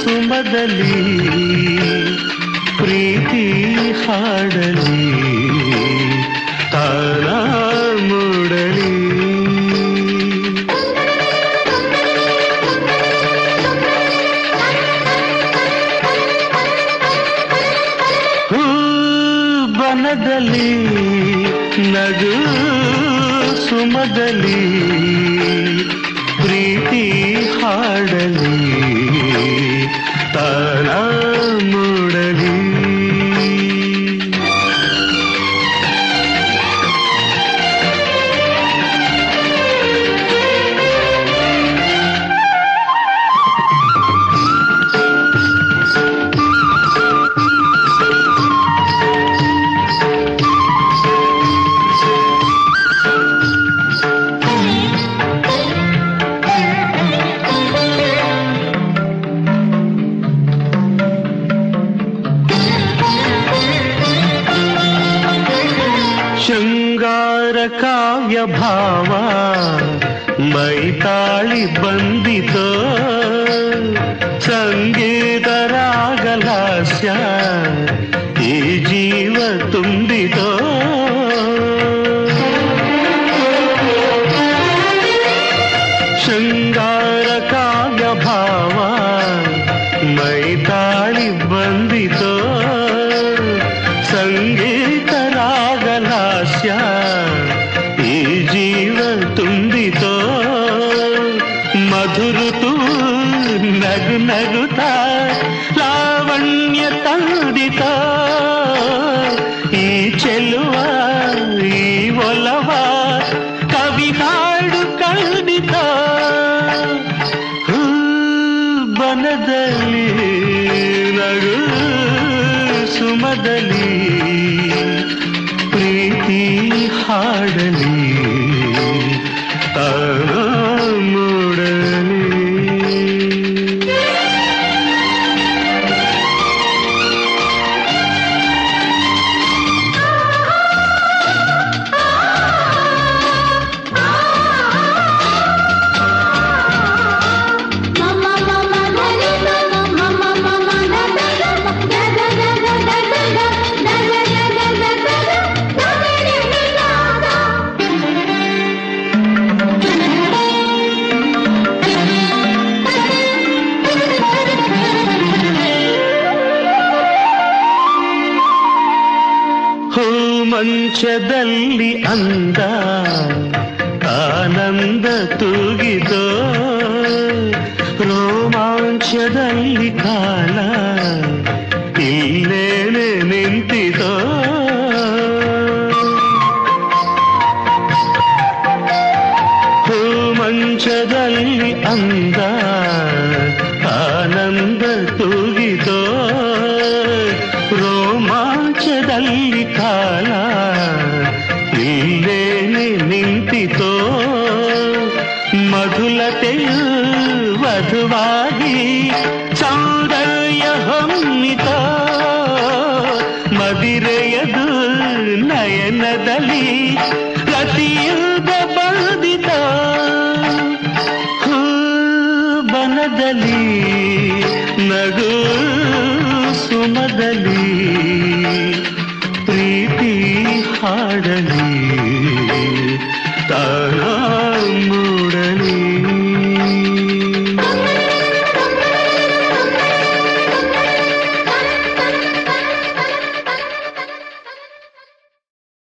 ಸುಮದಲಿ ಬನದಲ್ಲಿ ನಗು ಸುಮದಲ್ಲಿ ಪ್ರೀತಿ ಹಾಡಲಿ ತಾನ ಮೂಡಲಿ ಹೂ ಬನದಲ್ಲಿ ನಗು ಸುಮದಲ್ಲಿ ಪ್ರೀತಿ ಹಾಡಲಿ ತಾನ ಶೃಂಗಾರ ಕಾವ್ಯ ಭಾವ ಮೈತಾಳಿ ಬಂದಿತೋ ಸಂಗೀತ ರಾಗಲಾಸ್ಯ ಈ ಜೀವ ತುಂಬಿತೋ ಶೃಂಗಾರ ಕಾವ್ಯ ಭಾವ ಮೈತಾಳಿ ಬಂದಿತೋ ಮಧುರುತು ನಗು ನಗುತ್ತ ಲಾವಣ್ಯ ತಂದಿತ. ಈ ಚೆಲುವ, ಈ ಒಲವ ಕವಿ ಹಾಡು ಕಂಡಿತ ಬನದಲ್ಲಿ ನಗು, ಸುಮದಲ್ಲಿ ಪ್ರೀತಿ ಹಾಡಲಿ. ಮಂಚದಲ್ಲಿ ಅಂದ ಆನಂದ ತೂಗಿದೋ ರೋಮಾಂಚದಲ್ಲಿ ಕಾಲ ಇಲ್ಲೇನೆ ನಿಂತಿದೋ ಹೂ ಮಂಚದಲ್ಲಿ ಅಂದ ಆನಂದ ತೂಗಿದೋ ನಿಂತಿತೋ ಮಧುಲತೆಯು ವಧುವಾಗಿ ಸೌಂದರ್ಯ ಹೊಮ್ಮಿತ ಮದಿರೆಯದು ನಯನದಲ್ಲಿ ರತಿಯುಗ ಬಂದಿತ ಬನದಲ್ಲಿ ನಗು ಸುಮದಲ್ಲಿ ಪ್ರೀತಿ ಹಾಡಲಿ